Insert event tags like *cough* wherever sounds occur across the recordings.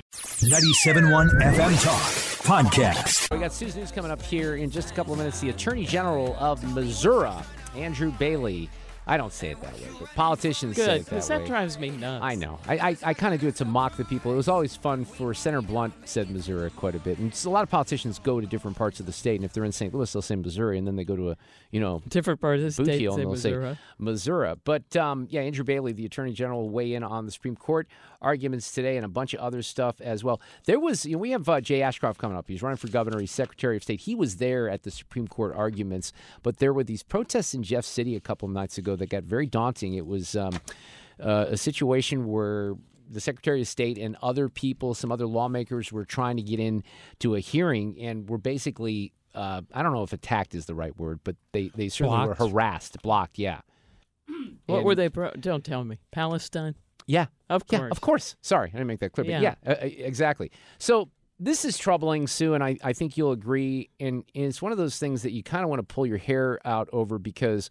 97.1 FM Talk Podcast. We got Sue's News coming up here in just a couple of minutes. The Attorney General of Missouri, Andrew Bailey. I don't say it that way, but politicians say it that because that way. drives me nuts. I know. I, I, I kind of do it to mock the people. It was always fun for Senator Blunt said Missouri quite a bit, and s- a lot of politicians go to different parts of the state, and if they're in St. Louis, they'll say Missouri, and then they go to a you know Different part of the state and they'll say Missouri. Missouri. But um, yeah, Andrew Bailey, the Attorney General, will weigh in on the Supreme Court arguments today and a bunch of other stuff as well. There was, you know, we have uh, Jay Ashcroft coming up. He's running for governor. He's Secretary of State. He was there at the Supreme Court arguments, but there were these protests in Jeff City a couple of nights ago that got very daunting. It was um, uh, a situation where the Secretary of State and other people, some other lawmakers, were trying to get into a hearing and were basically. Uh, I don't know if attacked is the right word, but they, they certainly Blocked? were harassed, blocked, yeah. What And- were they? Bro- don't tell me. Palestine. Yeah. Of Yeah, course. of course. Sorry, I didn't make that clear. But Yeah. yeah, uh, uh, exactly. So this is troubling, Sue, and I, I think you'll agree. And it's one of those things that you kind of want to pull your hair out over because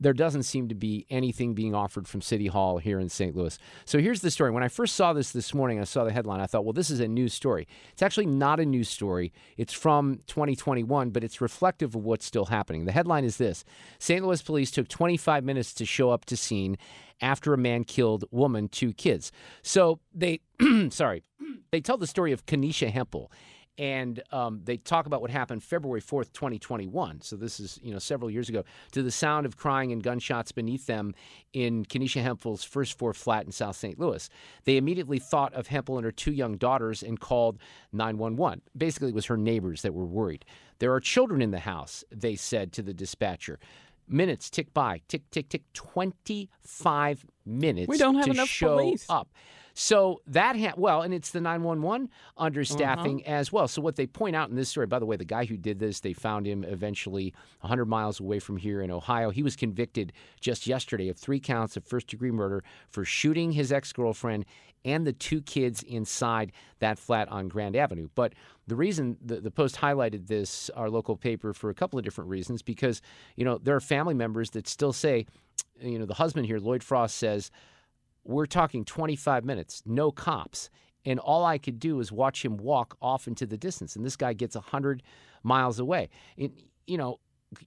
there doesn't seem to be anything being offered from City Hall here in St. Louis. So here's the story. When I first saw this this morning, I saw the headline. I thought, well, this is a news story. It's actually not a news story. It's from 2021, but it's reflective of what's still happening. The headline is this St. Louis police took 25 minutes to show up to scene after a man killed woman, two kids. So they, *clears throat* sorry, they tell the story of Kanisha Hempel and um, they talk about what happened February 4th, 2021. So this is, you know, several years ago, to the sound of crying and gunshots beneath them in Kenesha Hempel's first floor flat in South St. Louis. They immediately thought of Hempel and her two young daughters and called 911. Basically, it was her neighbors that were worried. There are children in the house, they said to the dispatcher. Minutes tick by, tick, tick, tick, 25 minutes We don't have to enough show police. up. So that ha- well, and it's the 911 understaffing Uh-huh. as well. So what they point out in this story, by the way, the guy who did this, they found him eventually 100 miles away from here in Ohio. He was convicted just yesterday of three counts of first-degree murder for shooting his ex-girlfriend and the two kids inside that flat on Grand Avenue. But the reason the, the Post highlighted this, our local paper, for a couple of different reasons, because you know there are family members that still say, you know, the husband here, Lloyd Frost, says we're talking 25 minutes, no cops. And all I could do is watch him walk off into the distance. And this guy gets 100 miles away. And, you know,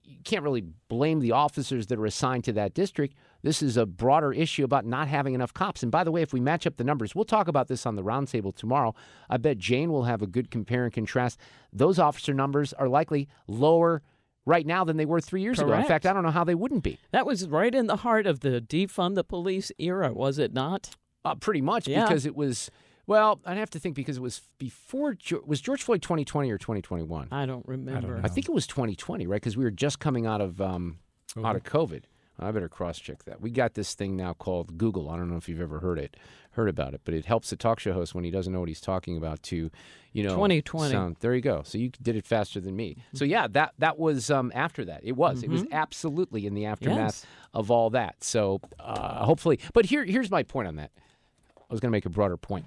you can't really blame the officers that are assigned to that district. This is a broader issue about not having enough cops. And by the way, if we match up the numbers, we'll talk about this on the roundtable tomorrow. I bet Jane will have a good compare and contrast. Those officer numbers are likely lower right now than they were three years ago. In fact, I don't know how they wouldn't be. That was right in the heart of the defund the police era, was it not? Uh, pretty much Yeah. because it was. Well, I'd have to think because it was before. Was George Floyd 2020 or 2021? I don't remember. I think it was 2020, right? Because we were just coming out of um, out of COVID. I better cross check that. We got this thing now called Google. I don't know if you've ever heard it, heard about it, but it helps the talk show host when he doesn't know what he's talking about to, you know, 2020. Sound, there you go. So you did it faster than me. So yeah, that that was um, after that. It was. It was absolutely in the aftermath Yes. of all that. So uh, hopefully, but here here's my point on that. I was going to make a broader point.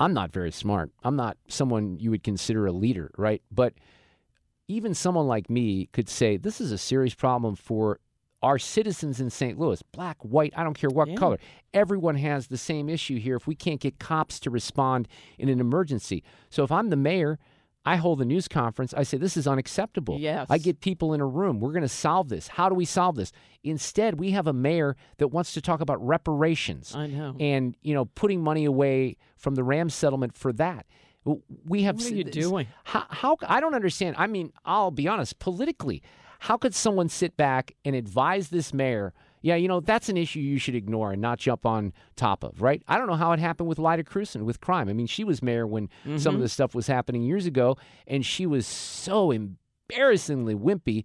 I'm not very smart. I'm not someone you would consider a leader, right? But even someone like me could say this is a serious problem for our citizens in St. Louis, black, white, I don't care what Yeah. color. Everyone has the same issue here if we can't get cops to respond in an emergency. So if I'm the mayor, I hold a news conference. I say, this is unacceptable. Yes. I get people in a room. We're going to solve this. How do we solve this? Instead, we have a mayor that wants to talk about reparations I know. and, you know, putting money away from the Rams settlement for that. We have. What are you doing? How, how? I don't understand. I mean, I'll be honest. Politically, how could someone sit back and advise this mayor? Yeah, you know that's an issue you should ignore and not jump on top of, right? I don't know how it happened with Lyda Krewson with crime. I mean, she was mayor when some of this stuff was happening years ago, and she was so embarrassingly wimpy,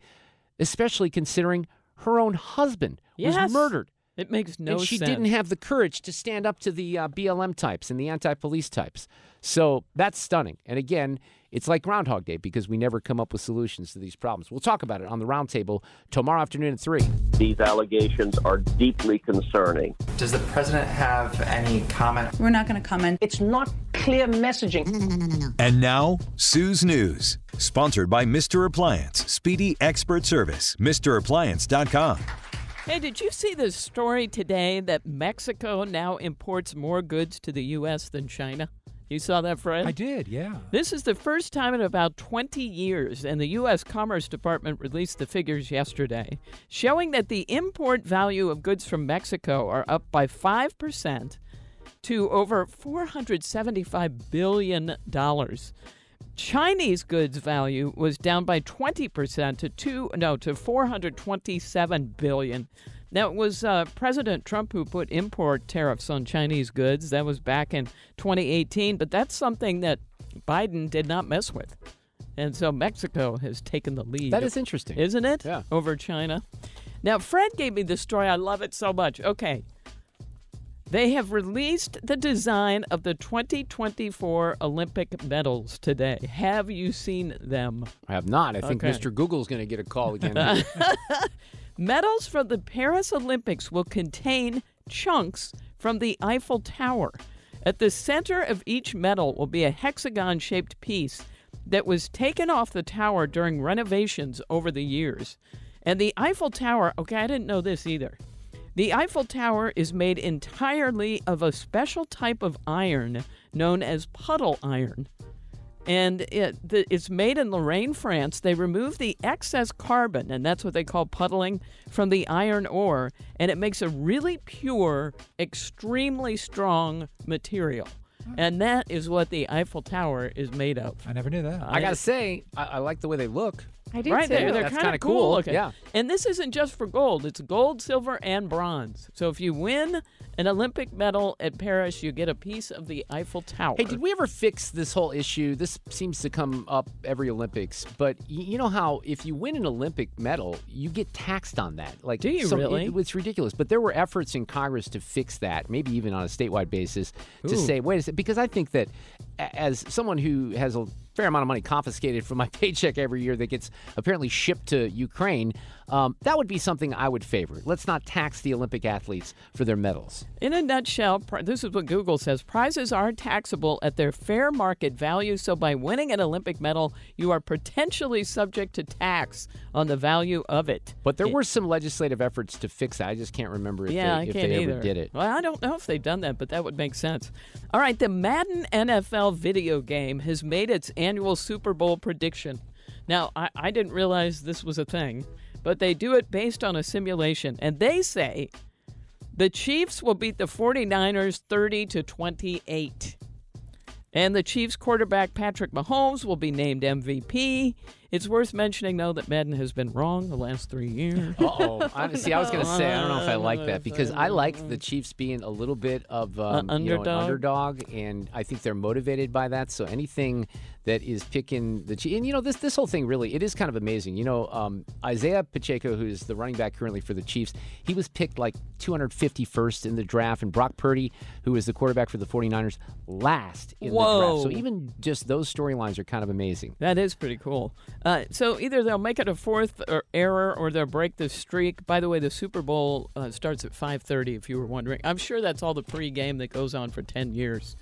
especially considering her own husband Yes. was murdered. It makes no sense. and she sense. didn't have the courage to stand up to the uh, BLM types and the anti police types. So that's stunning. And again, it's like Groundhog Day because we never come up with solutions to these problems. We'll talk about it on the roundtable tomorrow afternoon at 3. These allegations are deeply concerning. Does the president have any comment? We're not going to comment. It's not clear messaging. No, no, no, no. And now, Sue's News, sponsored by Mr. Appliance, speedy expert service, MrAppliance.com. Hey, did you see this story today that Mexico now imports more goods to the U.S. than China? You saw that, Fred? I did, yeah. This is the first time in about 20 years, and the U.S. Commerce Department released the figures yesterday, showing that the import value of goods from Mexico are up by 5% to over $475 billion. Chinese goods value was down by 20% to two no to 427 billion. Now it was uh, President Trump who put import tariffs on Chinese goods. That was back in 2018, but that's something that Biden did not mess with. And so Mexico has taken the lead. That is interesting. Isn't it? Yeah. Over China. Now Fred gave me this story. I love it so much. Okay. They have released the design of the 2024 Olympic medals today. Have you seen them? I have not. I think Okay. Mr. Google's going to get a call again. *laughs* *laughs* Medals from the Paris Olympics will contain chunks from the Eiffel Tower. At the center of each medal will be a hexagon shaped piece that was taken off the tower during renovations over the years. And the Eiffel Tower, okay, I didn't know this either. The Eiffel Tower is made entirely of a special type of iron known as puddle iron. And it, the, it's made in Lorraine, France. They remove the excess carbon, and that's what they call puddling, from the iron ore, and it makes a really pure, extremely strong material. Hmm. And that is what the Eiffel Tower is made of. I never knew that. I got to say, I, I like the way they look. I do right there, they're That's kind kinda of cool. cool, looking. yeah. And this isn't just for gold; it's gold, silver, and bronze. So if you win an Olympic medal at Paris, you get a piece of the Eiffel Tower. Hey, did we ever fix this whole issue? This seems to come up every Olympics, but you know how if you win an Olympic medal, you get taxed on that. Like, Do you some- really? It, it's ridiculous. But there were efforts in Congress to fix that, maybe even on a statewide basis, to say, wait a second, because I think that as someone who has a fair amount of money confiscated from my *laughs* paycheck every year that gets apparently shipped to Ukraine, um, that would be something I would favor. Let's not tax the Olympic athletes for their medals. In a nutshell, this is what Google says prizes are taxable at their fair market value. So by winning an Olympic medal, you are potentially subject to tax on the value of it. But there were some legislative efforts to fix that. I just can't remember if yeah, they, if they ever did it. Well, I don't know if they've done that, but that would make sense. All right, the Madden NFL video game has made its annual Super Bowl prediction. Now, I, I didn't realize this was a thing, but they do it based on a simulation, and they say the Chiefs will beat the 49ers 30 to 28. And the Chiefs quarterback Patrick Mahomes will be named MVP. It's worth mentioning, though, that Madden has been wrong the last three years. *laughs* I, see, I was going to say, I don't know if I like that because I like the Chiefs being a little bit of um, you know, an underdog? and I think they're motivated by that. So anything that is picking the Chiefs, and you know, this this whole thing really, it is kind of amazing. You know, um, Isaiah Pacheco, who's the running back currently for the Chiefs, he was picked like 251st in the draft, and Brock Purdy, who is the quarterback for the 49ers, last in the draft. So even just those storylines are kind of amazing. That is pretty cool. Uh, so either they'll make it a fourth or error, or they'll break the streak. By the way, the Super Bowl uh, starts at 5:30. If you were wondering, I'm sure that's all the pregame that goes on for 10 years.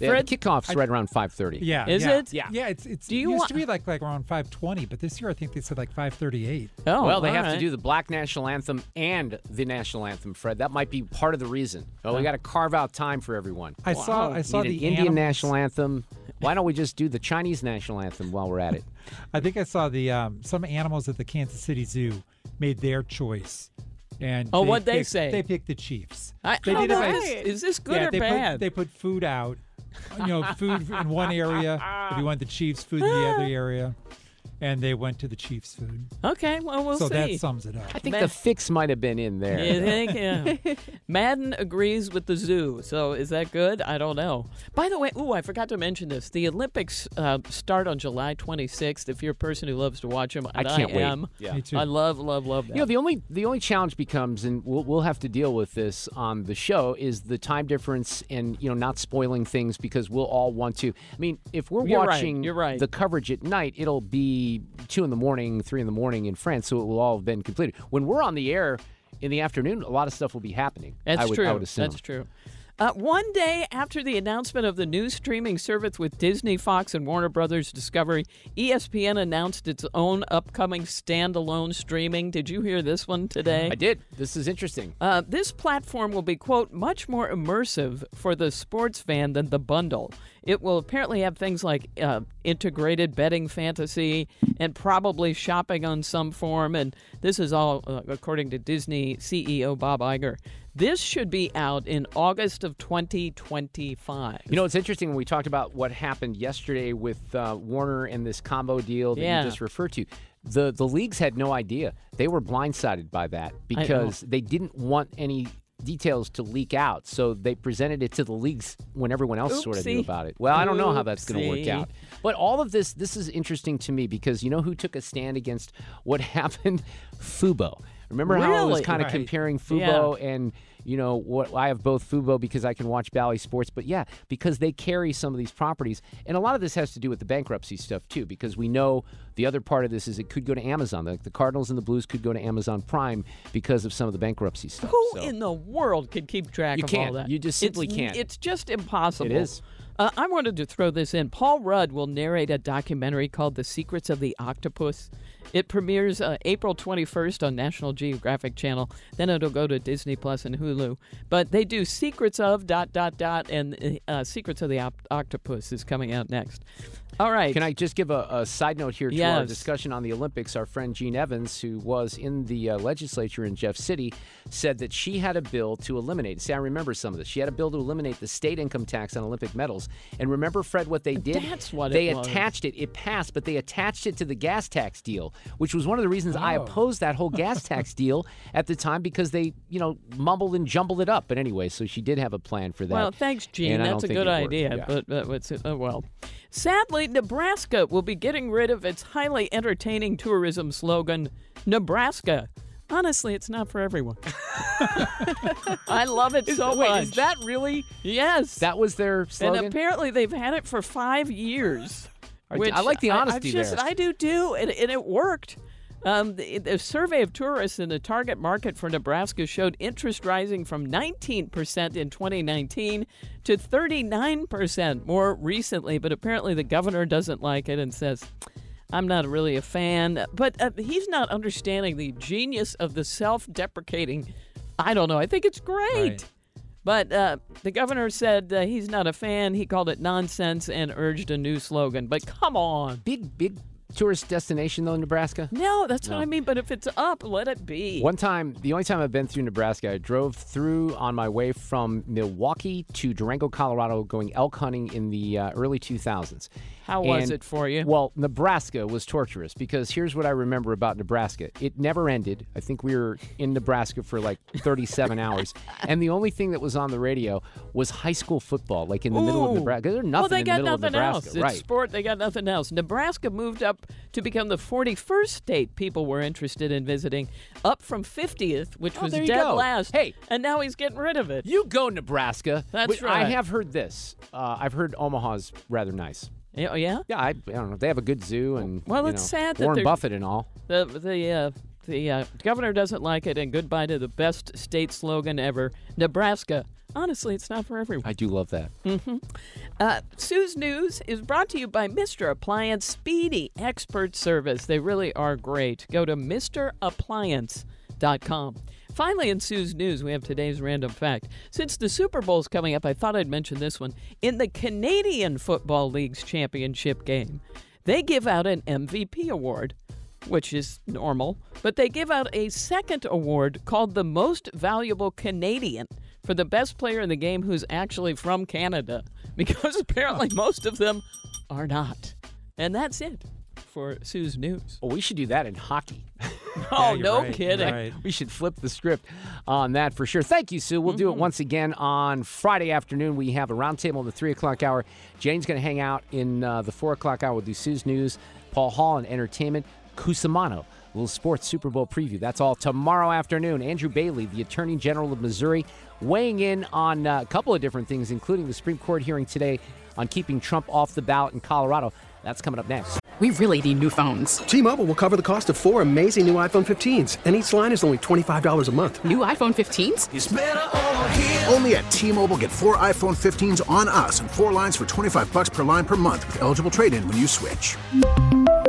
Yeah, Fred, the kickoff's right around 5:30. Yeah, Is yeah. it? Yeah. Yeah, it's it's Do you used want- to be like like around 5:20, but this year I think they said like 5:38. Oh, well, they have right. to do the black national anthem and the national anthem, Fred. That might be part of the reason. Oh, we got to carve out time for everyone. I saw I saw the an Indian animals- national anthem. Why don't we *laughs* just do the Chinese national anthem while we're at it? I think I saw the um, some animals at the Kansas City Zoo made their choice. And Oh, what'd they picked- say? They picked the Chiefs. I, they did if this- is this good yeah, or they bad? Put, they put food out. You know, food in one area. If you want the Chiefs food in the other area, and they went to the Chiefs food. okay, well, we'll so see. that sums it up. I think Man. the fix might have been in there. You think? *laughs* Yeah. Madden agrees with the zoo. So is that good? I don't know. By the way, ooh, I forgot to mention this. The Olympics uh, start on July 26th. If you're a person who loves to watch them, I can't wait. am. Yeah. Me too. I love, love, love that. You know, the only the only challenge becomes, and we'll, we'll have to deal with this on the show, is the time difference and you know not spoiling things because we'll all want to. I mean, if we're You're right, watching you're right. the coverage at night, it'll be two in the morning, three in the morning in France, so it will all have been completed. When we're on the air in the afternoon, a lot of stuff will be happening. That's I would, true. I would assume. That's true. Uh, one day after the announcement of the new streaming service with Disney, Fox, and Warner Brothers Discovery, ESPN announced its own upcoming standalone streaming. Did you hear this one today? I did. This is interesting. Uh, this platform will be, quote, much more immersive for the sports fan than the bundle. It will apparently have things like uh, integrated betting fantasy and probably shopping on some form. And this is all uh, according to Disney CEO Bob Iger. This should be out in August of 2025. You know, it's interesting when we talked about what happened yesterday with uh, Warner and this combo deal that Yeah. you just referred to. The the leagues had no idea. They were blindsided by that because they didn't want any details to leak out. So they presented it to the leagues when everyone else sort of knew about it. Well, I don't know how that's going to work out. But all of this this is interesting to me because you know who took a stand against what *laughs* happened? Fubo. Remember how I was kind of Right. comparing Fubo and you know what I have both Fubo because I can watch Bally Sports, but yeah, because they carry some of these properties, and a lot of this has to do with the bankruptcy stuff too, because we know the other part of this is it could go to Amazon. Like the Cardinals and the Blues could go to Amazon Prime because of some of the bankruptcy stuff. Who So- in the world could keep track You of can't. all that? You just simply it's, can't. It's just impossible. It is. Uh, I wanted to throw this in. Paul Rudd will narrate a documentary called The Secrets of the Octopus. It premieres uh, April 21st on National Geographic Channel. Then it'll go to Disney Plus and Hulu. But they do Secrets of dot dot dot and uh, Secrets of the Op- Octopus is coming out next. All right. Can I just give a, a side note here to our discussion on the Olympics? Our friend Jean Evans, who was in the uh, legislature in Jeff City, said that she had a bill to eliminate. See, I remember some of this. She had a bill to eliminate the state income tax on Olympic medals. And remember, Fred, what they did? That's what they it was. attached it. It passed, but they attached it to the gas tax deal, which was one of the reasons I Oh. opposed that whole gas *laughs* tax deal at the time because they, you know, mumbled and jumbled it up. But anyway, so she did have a plan for that. Well, thanks, Jean. That's a good idea. Yeah. But, but what's it? Oh, well. Sadly, Nebraska will be getting rid of its highly entertaining tourism slogan, Nebraska. Honestly, it's not for everyone. I love it so Wait, much. is that really? Yes. That was their slogan. And apparently, they've had it for five years. I- which I like the honesty I, just, there. I do too, and, and it worked. Um, the, the survey of tourists in the target market for Nebraska showed interest rising from 19% in 2019 to 39% more recently. But apparently, the governor doesn't like it and says, I'm not really a fan. But uh, he's not understanding the genius of the self deprecating. I don't know. I think it's great. Right. But uh, the governor said uh, he's not a fan. He called it nonsense and urged a new slogan. But come on. big, big tourist destination though, Nebraska. No, that's what I mean. But if it's up, let it be. One time, the only time I've been through Nebraska, I drove through on my way from Milwaukee to Durango, Colorado, going elk hunting in the uh, early 2000s. How was it for you? Well, Nebraska was torturous because here's what I remember about Nebraska. It never ended. I think we were in Nebraska for like 37 *laughs* hours. And the only thing that was on the radio was high school football, like in the middle of Ooh. Nebraska. There's nothing well, they in got the middle nothing of else. Nebraska. It's sport. They got nothing else. Nebraska moved up to become the 41st state people were interested in visiting, up from 50th, which Oh, was dead go. last. Hey. and now he's getting rid of it. You go, Nebraska. That's But I have heard this. Uh, I've heard Omaha's rather nice. Yeah, Oh yeah. Yeah, I, I don't know. They have a good zoo and Well, it's know, sad that Warren Buffett and all. The the uh, the uh, governor doesn't like it, and goodbye to the best state slogan ever, Nebraska. Honestly, it's not for everyone. I do love that. hmm Uh, Sue's News is brought to you by Mr. Appliance Speedy Expert Service. They really are great. Go to MrAppliance.com. Finally, in Sue's News, we have today's random fact. Since the Super Bowl's coming up, I thought I'd mention this one. In the Canadian Football League's championship game, they give out an MVP award which is normal, but they give out a second award called the Most Valuable Canadian for the best player in the game who's actually from Canada, *laughs* because apparently most of them are not. And that's it for Sue's News. Well, we should do that in hockey. *laughs* Oh, no kidding. We should flip the script on that for sure. Thank you, Sue. We'll do it once again on Friday afternoon. We have a roundtable in the 3 o'clock hour. Jane's going to hang out in uh, the 4 o'clock hour. We'll do Sue's News, Paul Hall, and entertainment. Cusimano, a little sports Super Bowl preview. That's all tomorrow afternoon. Andrew Bailey, the Attorney General of Missouri, weighing in on uh, a couple of different things, including the Supreme Court hearing today on keeping Trump off the ballot in Colorado. That's coming up next. We really need new phones. T-Mobile will cover the cost of four amazing new iPhone 15s, and each line is only $25 a month. New iPhone 15s? Only at T-Mobile get four iPhone 15s on us and four lines for 25 bucks per line per month with eligible trade-in when you switch.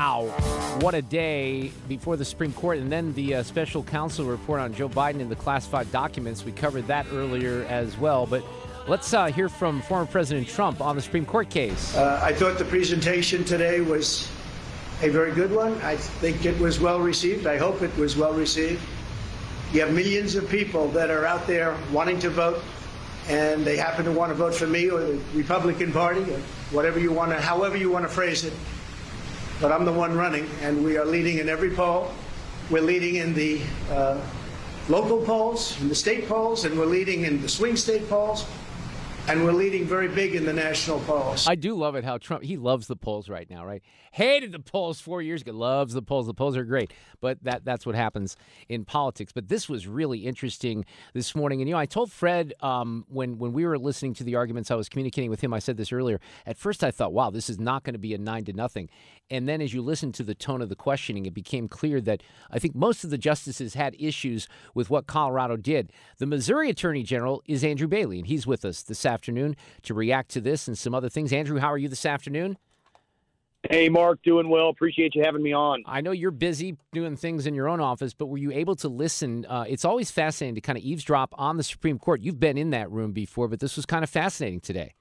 Wow, what a day before the Supreme Court, and then the uh, special counsel report on Joe Biden and the classified documents. We covered that earlier as well, but let's uh, hear from former President Trump on the Supreme Court case. Uh, I thought the presentation today was a very good one. I think it was well received. I hope it was well received. You have millions of people that are out there wanting to vote, and they happen to want to vote for me or the Republican Party or whatever you want to, however you want to phrase it but I'm the one running, and we are leading in every poll. We're leading in the uh, local polls, in the state polls, and we're leading in the swing state polls, and we're leading very big in the national polls. I do love it how Trump he loves the polls right now, right? Hated the polls four years ago, loves the polls. The polls are great, but that that's what happens in politics. But this was really interesting this morning, and you know, I told Fred um, when when we were listening to the arguments, I was communicating with him. I said this earlier. At first, I thought, wow, this is not going to be a nine to nothing. And then, as you listen to the tone of the questioning, it became clear that I think most of the justices had issues with what Colorado did. The Missouri Attorney General is Andrew Bailey, and he's with us this afternoon to react to this and some other things. Andrew, how are you this afternoon? Hey, Mark, doing well. Appreciate you having me on. I know you're busy doing things in your own office, but were you able to listen? Uh, it's always fascinating to kind of eavesdrop on the Supreme Court. You've been in that room before, but this was kind of fascinating today.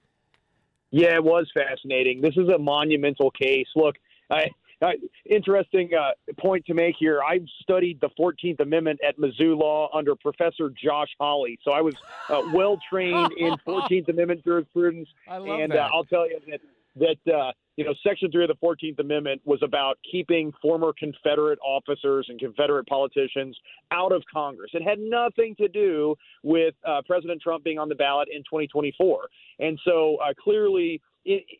Yeah, it was fascinating. This is a monumental case. Look, I, I, interesting uh, point to make here. I've studied the 14th Amendment at Mizzou Law under Professor Josh Hawley, so I was uh, well trained in *laughs* 14th Amendment jurisprudence. and that. Uh, I'll tell you that that uh, you know Section Three of the Fourteenth Amendment was about keeping former Confederate officers and Confederate politicians out of Congress. It had nothing to do with uh, President Trump being on the ballot in 2024. And so uh, clearly,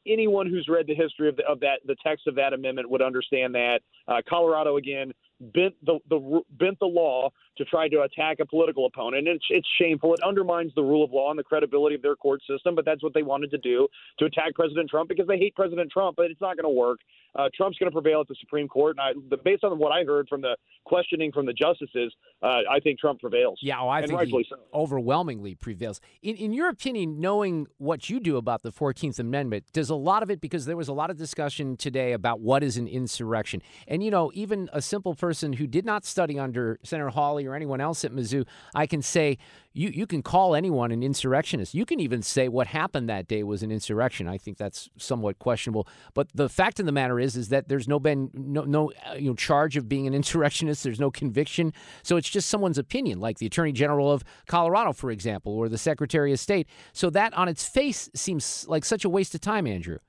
Anyone who's read the history of, the, of that, the text of that amendment would understand that. Uh, Colorado again bent the, the bent the law to try to attack a political opponent. It's it's shameful. It undermines the rule of law and the credibility of their court system. But that's what they wanted to do to attack President Trump because they hate President Trump. But it's not going to work. Uh, Trump's going to prevail at the Supreme Court. And I, the, based on what I heard from the questioning from the justices, uh, I think Trump prevails. Yeah, well, I and think so. overwhelmingly prevails. In in your opinion, knowing what you do about the Fourteenth Amendment, does a lot of it because there was a lot of discussion today about what is an insurrection, and you know, even a simple person who did not study under Senator Hawley or anyone else at Mizzou, I can say you you can call anyone an insurrectionist. You can even say what happened that day was an insurrection. I think that's somewhat questionable. But the fact of the matter is, is that there's no been no no uh, you know charge of being an *laughs* insurrectionist. There's no conviction. So it's just someone's opinion, like the Attorney General of Colorado, for example, or the Secretary of State. So that on its face seems like such a waste of time, Andrew.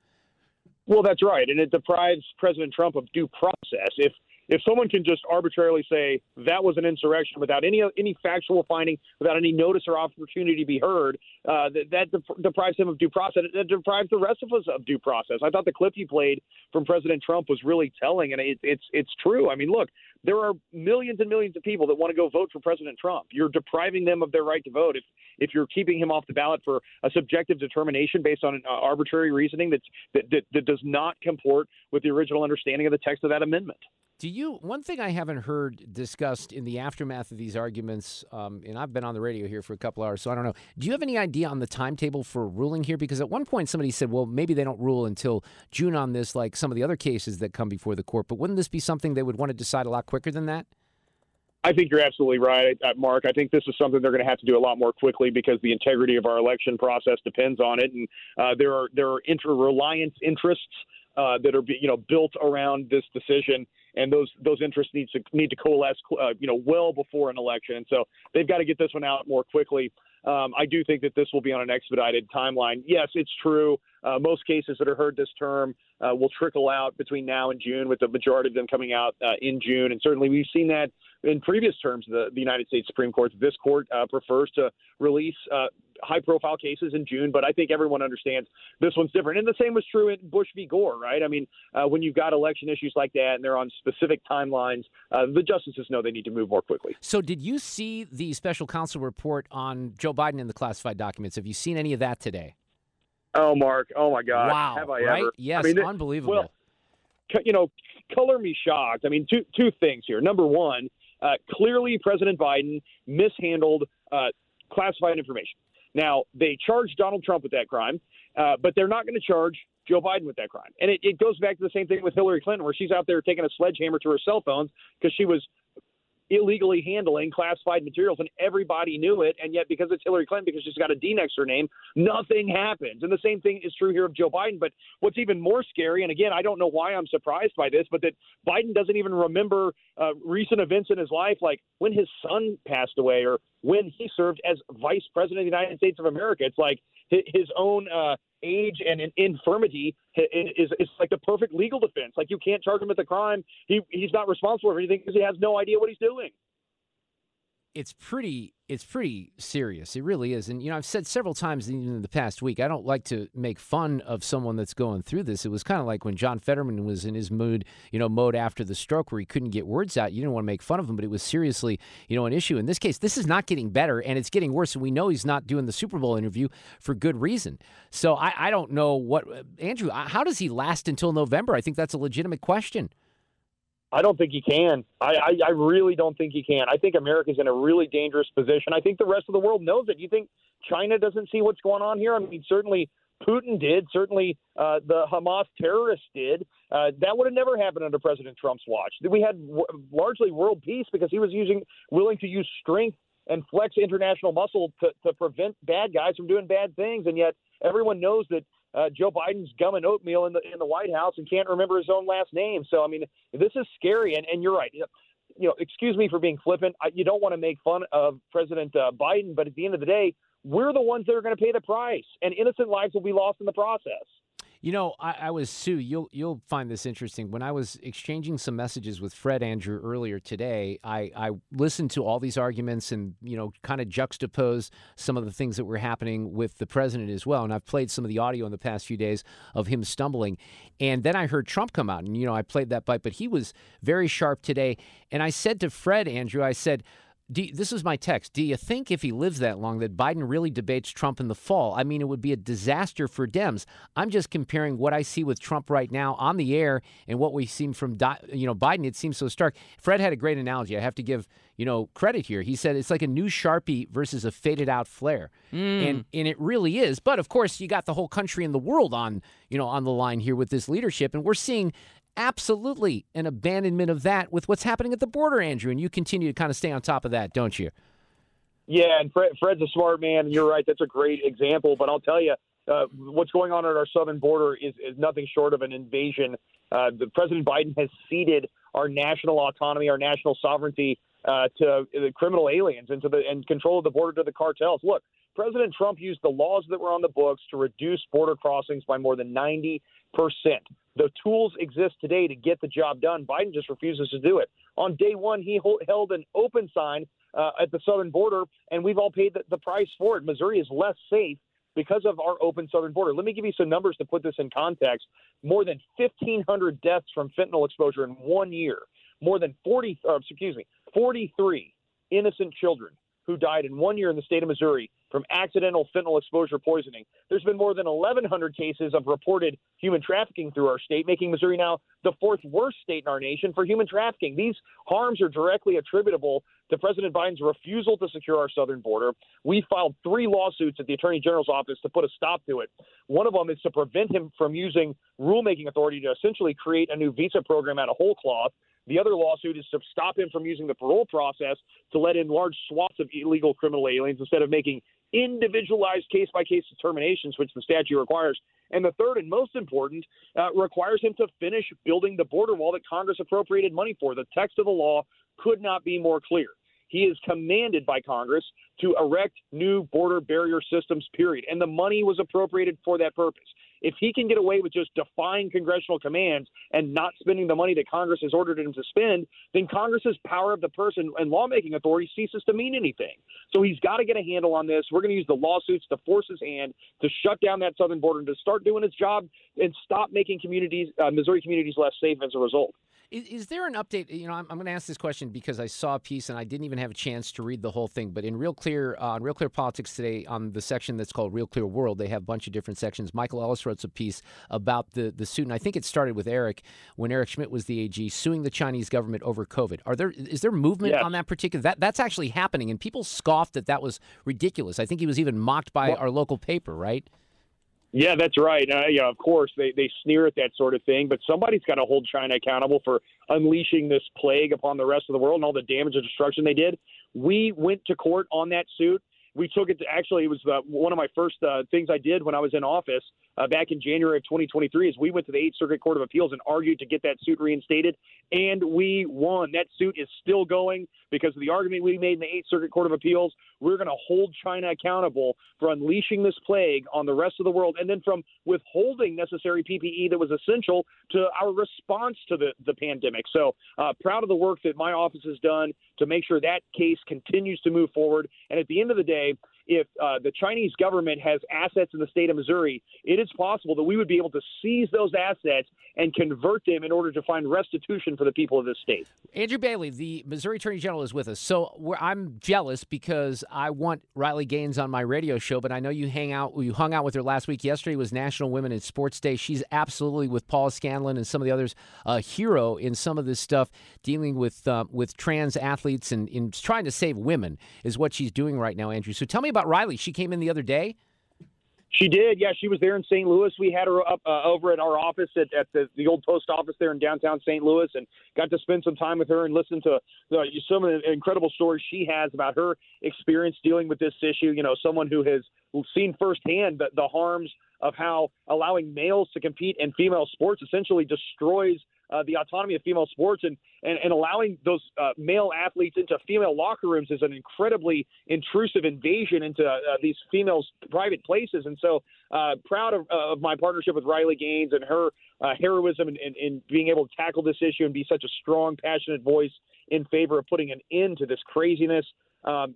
Well, that's right, and it deprives President Trump of due process. If if someone can just arbitrarily say that was an insurrection without any any factual finding, without any notice or opportunity to be heard, uh, that, that dep- deprives him of due process. It deprives the rest of us of due process. I thought the clip you played from President Trump was really telling, and it, it's it's true. I mean, look, there are millions and millions of people that want to go vote for President Trump. You're depriving them of their right to vote if if you're keeping him off the ballot for a subjective determination based on uh, arbitrary reasoning that, that that does not comport with the original understanding of the text of that amendment. Do you? One thing I haven't heard discussed in the aftermath of these arguments, um, and I've been on the radio here for a couple hours, so I don't know. Do you have any idea on the timetable for ruling here? Because at one point somebody said, well, maybe they don't rule until June on this, like some of the other cases that come before the court. But wouldn't this be something they would want to decide a lot quicker than that? I think you're absolutely right, uh, Mark. I think this is something they're going to have to do a lot more quickly because the integrity of our election process depends on it, and uh, there are there are interreliance interests uh, that are you know built around this decision, and those those interests need to need to coalesce uh, you know well before an election, and so they've got to get this one out more quickly. Um, I do think that this will be on an expedited timeline. Yes, it's true. Uh, most cases that are heard this term uh, will trickle out between now and June, with the majority of them coming out uh, in June. And certainly we've seen that in previous terms the, the United States Supreme Court. This court uh, prefers to release uh, high profile cases in June, but I think everyone understands this one's different. And the same was true in Bush v. Gore, right? I mean, uh, when you've got election issues like that and they're on specific timelines, uh, the justices know they need to move more quickly. So, did you see the special counsel report on Joe Biden in the classified documents? Have you seen any of that today? Oh, Mark. Oh, my God. Wow. Have I right? ever? Yes, I mean, unbelievable. Well, you know, color me shocked. I mean, two two things here. Number one, uh, clearly President Biden mishandled uh, classified information. Now they charged Donald Trump with that crime, uh, but they're not going to charge Joe Biden with that crime. And it, it goes back to the same thing with Hillary Clinton, where she's out there taking a sledgehammer to her cell phones because she was illegally handling classified materials and everybody knew it and yet because it's Hillary Clinton because she's got a D next to her name nothing happens. And the same thing is true here of Joe Biden. But what's even more scary and again I don't know why I'm surprised by this but that Biden doesn't even remember uh, recent events in his life like when his son passed away or when he served as vice president of the United States of America. It's like his own uh, age and an infirmity is is like the perfect legal defense. Like you can't charge him with a crime. He he's not responsible for anything because he has no idea what he's doing. It's pretty it's pretty serious. It really is. And you know, I've said several times even in the past week, I don't like to make fun of someone that's going through this. It was kind of like when John Fetterman was in his mood, you know, mode after the stroke where he couldn't get words out. You didn't want to make fun of him, but it was seriously, you know, an issue. In this case, this is not getting better and it's getting worse. And we know he's not doing the Super Bowl interview for good reason. So I, I don't know what Andrew, how does he last until November? I think that's a legitimate question. I don't think he can. I, I, I really don't think he can. I think America's in a really dangerous position. I think the rest of the world knows it. You think China doesn't see what's going on here? I mean, certainly Putin did. Certainly uh, the Hamas terrorists did. Uh, that would have never happened under President Trump's watch. We had w- largely world peace because he was using willing to use strength and flex international muscle to, to prevent bad guys from doing bad things. And yet everyone knows that uh, Joe Biden's gumming oatmeal in the in the White House and can't remember his own last name. So I mean, this is scary. And and you're right. You know, excuse me for being flippant. I, you don't want to make fun of President uh, Biden, but at the end of the day, we're the ones that are going to pay the price, and innocent lives will be lost in the process. You know, I, I, was Sue. You'll you'll find this interesting. When I was exchanging some messages with Fred Andrew earlier today, I, I listened to all these arguments and you know kind of juxtapose some of the things that were happening with the president as well. And I've played some of the audio in the past few days of him stumbling, and then I heard Trump come out, and you know I played that bite, but he was very sharp today. And I said to Fred Andrew, I said you, this is my text. Do you think if he lives that long that Biden really debates Trump in the fall? I mean, it would be a disaster for Dems. I'm just comparing what I see with Trump right now on the air and what we see from you know Biden. It seems so stark. Fred had a great analogy. I have to give you know credit here. He said it's like a new Sharpie versus a faded out flare, mm. and and it really is. But of course, you got the whole country and the world on you know on the line here with this leadership, and we're seeing absolutely an abandonment of that with what's happening at the border, Andrew. And you continue to kind of stay on top of that, don't you? Yeah, and Fred, Fred's a smart man, and you're right. That's a great example. But I'll tell you, uh, what's going on at our southern border is, is nothing short of an invasion. Uh, the President Biden has ceded our national autonomy, our national sovereignty uh, to the criminal aliens and to the and control of the border to the cartels. Look, President Trump used the laws that were on the books to reduce border crossings by more than 90 percent. The tools exist today to get the job done. Biden just refuses to do it. On day one, he held an open sign uh, at the southern border, and we've all paid the, the price for it. Missouri is less safe because of our open southern border. Let me give you some numbers to put this in context. More than 1,500 deaths from fentanyl exposure in one year. More than 40, uh, excuse me, 43 innocent children who died in one year in the state of Missouri from accidental fentanyl exposure poisoning. There's been more than 1,100 cases of reported human trafficking through our state, making Missouri now the fourth worst state in our nation for human trafficking. These harms are directly attributable to President Biden's refusal to secure our southern border. We filed three lawsuits at the Attorney General's office to put a stop to it. One of them is to prevent him from using rulemaking authority to essentially create a new visa program out of whole cloth. The other lawsuit is to stop him from using the parole process to let in large swaths of illegal criminal aliens instead of making individualized case by case determinations, which the statute requires. And the third and most important uh, requires him to finish building the border wall that Congress appropriated money for. The text of the law could not be more clear. He is commanded by Congress to erect new border barrier systems, period. And the money was appropriated for that purpose. If he can get away with just defying congressional commands and not spending the money that Congress has ordered him to spend, then Congress's power of the person and lawmaking authority ceases to mean anything. So he's got to get a handle on this. We're going to use the lawsuits to force his hand to shut down that southern border and to start doing his job and stop making communities, uh, Missouri communities, less safe as a result. Is, is there an update? You know, I'm, I'm going to ask this question because I saw a piece and I didn't even have a chance to read the whole thing. But in Real Clear, uh, on Real Clear Politics today, on the section that's called Real Clear World, they have a bunch of different sections. Michael Ellis wrote a piece about the the suit, and I think it started with Eric when Eric Schmitt was the AG suing the Chinese government over COVID. Are there is there movement yes. on that particular? That that's actually happening, and people scoffed that that was ridiculous. I think he was even mocked by well, our local paper, right? Yeah, that's right. Uh, yeah, of course they they sneer at that sort of thing, but somebody's got to hold China accountable for unleashing this plague upon the rest of the world and all the damage and destruction they did. We went to court on that suit. We took it to actually it was one of my first uh, things I did when I was in office uh, back in January of 2023 is we went to the Eighth Circuit Court of Appeals and argued to get that suit reinstated, and we won. That suit is still going because of the argument we made in the Eighth Circuit Court of Appeals. We're going to hold China accountable for unleashing this plague on the rest of the world, and then from withholding necessary PPE that was essential to our response to the, the pandemic. So uh, proud of the work that my office has done to make sure that case continues to move forward. And at the end of the day, if uh, the Chinese government has assets in the state of Missouri, it is possible that we would be able to seize those assets and convert them in order to find restitution for the people of this state. Andrew Bailey, the Missouri Attorney General, is with us. So I'm jealous because I want Riley Gaines on my radio show, but I know you hang out, you hung out with her last week. Yesterday was National Women in Sports Day. She's absolutely with Paula Scanlan and some of the others a hero in some of this stuff dealing with uh, with trans athletes and in trying to save women is what she's doing right now, Andrew. So tell me about about Riley? She came in the other day. She did. Yeah, she was there in St. Louis. We had her up uh, over at our office at, at the, the old post office there in downtown St. Louis, and got to spend some time with her and listen to uh, some of the incredible stories she has about her experience dealing with this issue. You know, someone who has seen firsthand the, the harms of how allowing males to compete in female sports essentially destroys uh, the autonomy of female sports and and, and allowing those uh, male athletes into female locker rooms is an incredibly intrusive invasion into uh, these females' private places. And so, uh, proud of, of my partnership with Riley Gaines and her uh, heroism in, in, in being able to tackle this issue and be such a strong, passionate voice in favor of putting an end to this craziness. Um,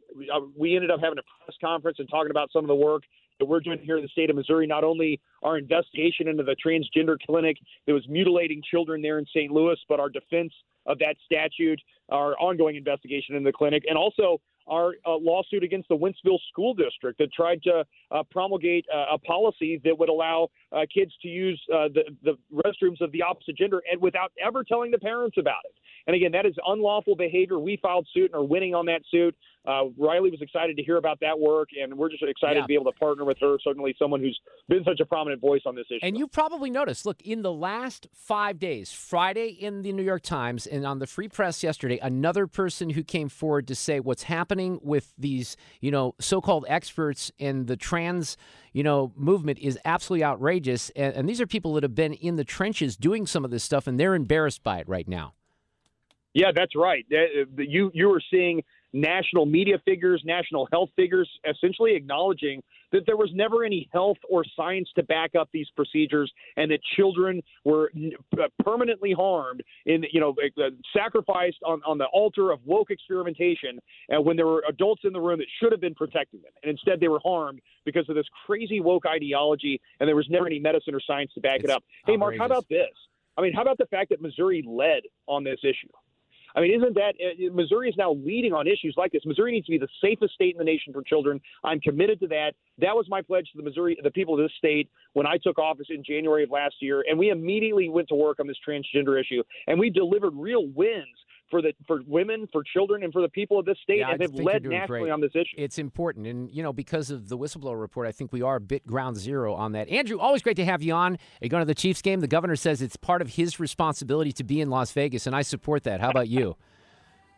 we ended up having a press conference and talking about some of the work that we're doing here in the state of Missouri. Not only our investigation into the transgender clinic that was mutilating children there in St. Louis, but our defense of that statute, our ongoing investigation in the clinic, and also our uh, lawsuit against the Wentzville School District that tried to uh, promulgate uh, a policy that would allow uh, kids to use uh, the, the restrooms of the opposite gender and without ever telling the parents about it. And again, that is unlawful behavior. We filed suit and are winning on that suit. Uh, Riley was excited to hear about that work, and we're just excited Yeah. to be able to partner with her. Certainly, someone who's been such a prominent voice on this issue. And you probably noticed, look, in the last five days, Friday in the New York Times and on the Free Press yesterday, another person who came forward to say what's happening with these, you know, so-called experts in the trans, you know, movement is absolutely outrageous. And, and these are people that have been in the trenches doing some of this stuff, and they're embarrassed by it right now. Yeah, that's right. Uh, You you are seeing national media figures, national health figures, essentially acknowledging that there was never any health or science to back up these procedures, and that children were uh, permanently harmed in you know uh, sacrificed on on the altar of woke experimentation, and when there were adults in the room that should have been protecting them, and instead they were harmed because of this crazy woke ideology, and there was never any medicine or science to back it up. Hey, Mark, how about this? I mean, how about the fact that Missouri led on this issue? I mean, isn't that uh, Missouri is now leading on issues like this? Missouri needs to be the safest state in the nation for children. I'm committed to that. That was my pledge to the Missouri, the people of this state, when I took office in January of last year, and we immediately went to work on this transgender issue, and we delivered real wins for the for women, for children, and for the people of this state, Yeah, and have led nationally great. on this issue. It's important. And, you know, because of the whistleblower report, I think we are a bit ground zero on that. Andrew, always great to have you on. Are you going to the Chiefs game? The governor says it's part of his responsibility to be in Las Vegas, and I support that. How about you?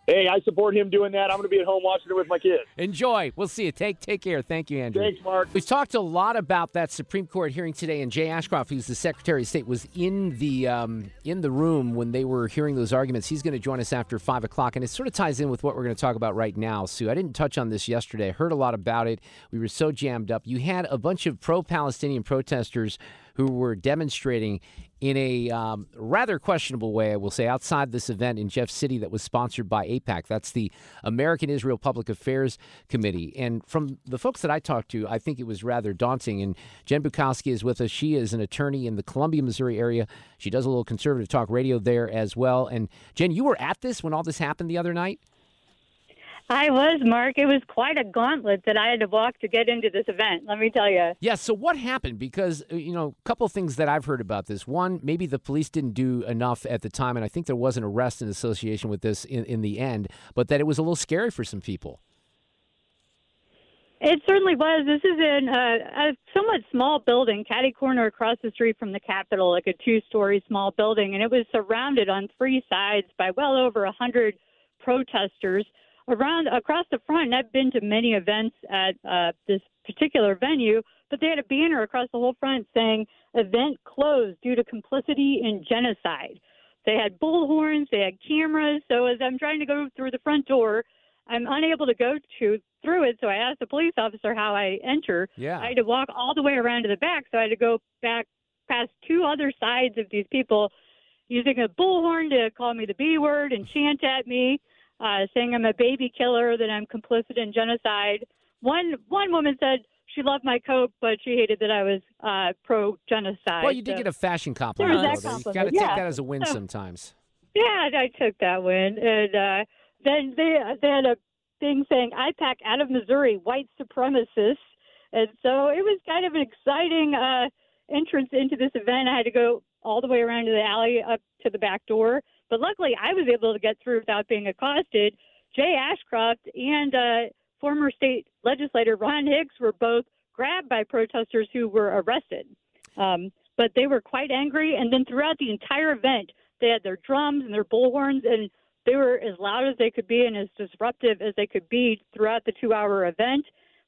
Hey, I support him doing that. I'm going to be at home watching it with my kids. Enjoy. We'll see you. Take take care. Thank you, Andrew. Thanks, Mark. We've talked a lot about that Supreme Court hearing today, and Jay Ashcroft, who's the Secretary of State, was in the um, in the room when they were hearing those arguments. He's going to join us after five o'clock, and it sort of ties in with what we're going to talk about right now. Sue, I didn't touch on this yesterday. I heard a lot about it. We were so jammed up. You had a bunch of pro-Palestinian protesters who were demonstrating in a um, rather questionable way, I will say, outside this event in Jeff City that was sponsored by AIPAC. That's the American Israel Public Affairs Committee. And from the folks that I talked to, I think it was rather daunting. And Jen Bukowski is with us. She is an attorney in the Columbia, Missouri area. She does a little conservative talk radio there as well. And Jen, you were at this when all this happened the other night? *laughs* I was, Mark. It was quite a gauntlet that I had to walk to get into this event. Let me tell you. Yeah, so what happened? Because, uh, you know, a couple things that I've heard about this. One, maybe the police didn't do enough at the time, and I think there was an arrest in association with this in, in the end, but that it was a little scary for some people. It certainly was. This is in a, a somewhat small building, catty corner across the street from the Capitol, like a two-story small building, and it was surrounded on three sides by well over a hundred protesters around across the front. And I've been to many events at uh, this particular venue, but they had a banner across the whole front saying "Event closed due to complicity in genocide." They had bullhorns, they had cameras. So as I'm trying to go through the front door, I'm unable to go to through it. So I asked the police officer how I enter. Yeah. I had to walk all the way around to the back. So I had to go back past two other sides of these people using a bullhorn to call me the B word and chant at me, uh, saying I'm a baby killer, that I'm complicit in genocide. One one woman said she loved my coat, but she hated that I was uh, pro genocide. Well, you did get a fashion There compliment. was that though. You compliment, got to take that as a win So- sometimes. Yeah, I took that win, and uh, then they they had a thing saying AIPAC out of Missouri, white supremacists, and so it was kind of an exciting uh, entrance into this event. I had to go all the way around to the alley up to the back door, but luckily I was able to get through without being accosted. Jay Ashcroft and uh, former state legislator Ron Hicks were both grabbed by protesters who were arrested. Um, but they were quite angry, and then throughout the entire event, they had their drums and their bullhorns, and they were as loud as they could be and as disruptive as they could be throughout the two hour event.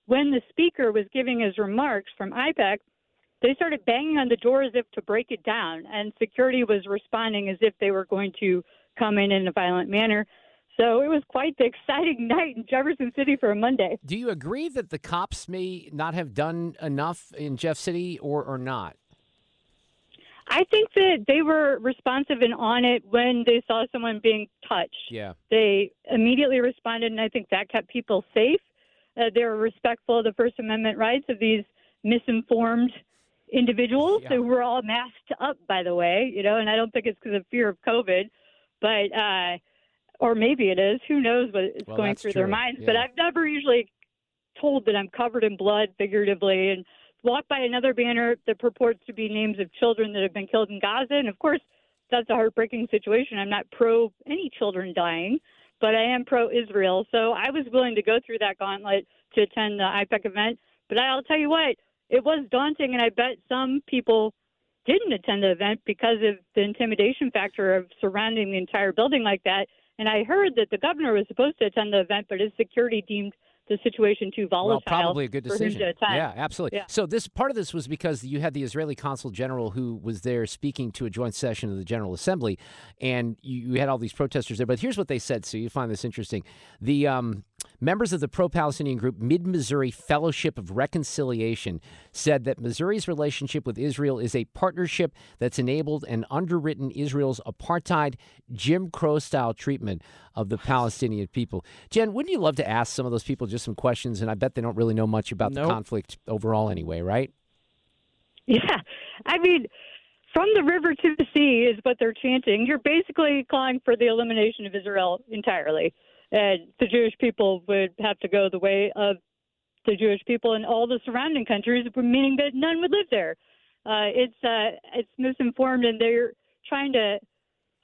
When the speaker was giving his remarks from AIPAC, they started banging on the door as if to break it down, and security was responding as if they were going to come in in a violent manner. So it was quite the *laughs* exciting night in Jefferson City for a Monday. Do you agree that the cops may not have done enough in Jeff City or, or not? I think that they were responsive and on it when they saw someone being touched. Yeah. They immediately responded, and I think that kept people safe. Uh, they were respectful of the First Amendment rights of these misinformed individuals Yeah. who were all masked up, by the way, you know, and I don't think it's because of fear of COVID, but, uh, or maybe it is. Who knows what is Well, going through their true. minds? But I've never usually told that I'm covered in blood figuratively and walk by another banner that purports to be names of children that have been killed in Gaza. And of course, that's a heartbreaking situation. I'm not pro any children dying, but I am pro Israel. So I was willing to go through that gauntlet to attend the AIPAC event. But I'll tell you what, it was daunting, and I bet some people didn't attend the event because of the intimidation factor of surrounding the entire building like that. And I heard that the governor was supposed to attend the event, but his security deemed the situation too volatile. Well, probably a good decision. to attend. Yeah, absolutely. Yeah. So this part of this was because you had the Israeli consul general who was there speaking to a joint session of the General Assembly, and you, you had all these protesters there. But here's what they said. So you find this interesting. The um, members of the pro-Palestinian group Mid Missouri Fellowship of Reconciliation said that Missouri's relationship with Israel is a partnership that's enabled and underwritten Israel's apartheid, Jim Crow style treatment of the Palestinian people. Jen, wouldn't you love to ask some of those people just some questions? And I bet they don't really know much about the conflict overall, anyway, right? Yeah. I mean, from the river to the sea is what they're chanting. You're basically calling for the elimination of Israel entirely. And the Jewish people would have to go the way of the Jewish people in all the surrounding countries, meaning that none would live there. Uh, it's uh, it's misinformed, and they're trying to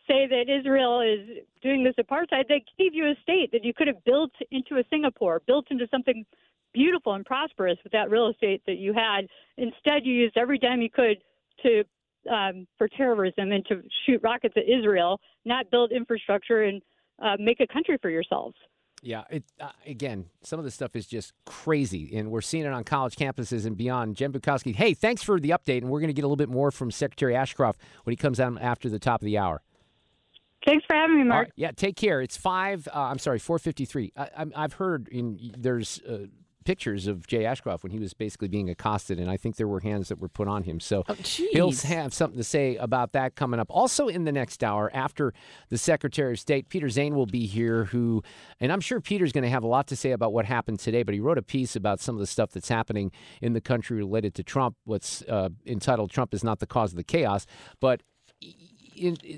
say that Israel is doing this apartheid. They gave you a state that you could have built into a Singapore, built into something beautiful and prosperous with that real estate that you had. Instead, you used every dime you could to um, for terrorism and to shoot rockets at Israel, not build infrastructure and uh, make a country for yourselves. Yeah, it, uh, again, some of this stuff is just crazy, and we're seeing it on college campuses and beyond. Jen Bukowski, hey, thanks for the update, and we're going to get a little bit more from Secretary Ashcroft when he comes on after the top of the hour. Thanks for having me, Mark. right, yeah, take care. It's five. Uh, I'm sorry, four fifty-three. I've heard in there's uh, pictures of Jay Ashcroft when he was basically being accosted, and I think there were hands that were put on him. So he'll have something to say about that coming up. Also, in the next hour, after the Secretary of State, Peter Zane will be here. Who, and I'm sure Peter's going to have a lot to say about what happened today. But he wrote a piece about some of the stuff that's happening in the country related to Trump. What's uh, entitled "Trump is not the cause of the chaos," but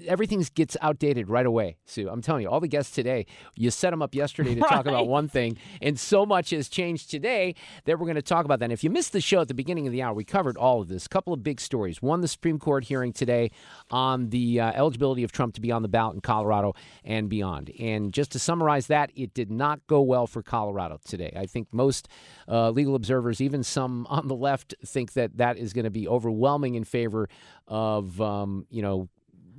everything gets outdated right away, Sue. I'm telling you, all the guests today, you set them up yesterday to talk about one thing, and so much has changed today that we're going to talk about that. And if you missed the show at the beginning of the hour, we covered all of this. A couple of big stories. One, the Supreme Court hearing today on the uh, eligibility of Trump to be on the ballot in Colorado and beyond. And just to summarize that, it did not go well for Colorado today. I think most uh, legal observers, even some on the left, think that that is going to be overwhelming in favor of, um, you know,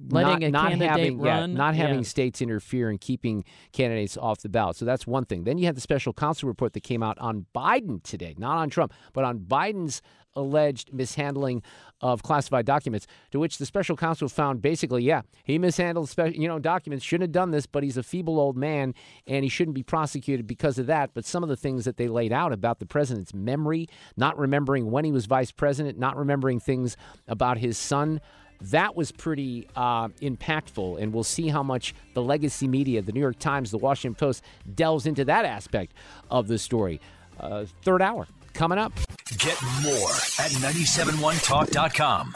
Letting not, a not candidate having, yeah, not having yeah. states interfere in keeping candidates off the ballot. So that's one thing. Then you had the special counsel report that came out on Biden today, not on Trump, but on Biden's alleged mishandling of classified documents, to which the special counsel found basically, yeah, he mishandled spe- you know documents, shouldn't have done this, but he's a feeble old man and he shouldn't be prosecuted because of that. But some of the things that they laid out about the president's memory, not remembering when he was vice president, not remembering things about his son. That was pretty uh, impactful, and we'll see how much the legacy media, the New York Times, the Washington Post, delves into that aspect of the story. Uh, third hour coming up. Get more at 971talk.com.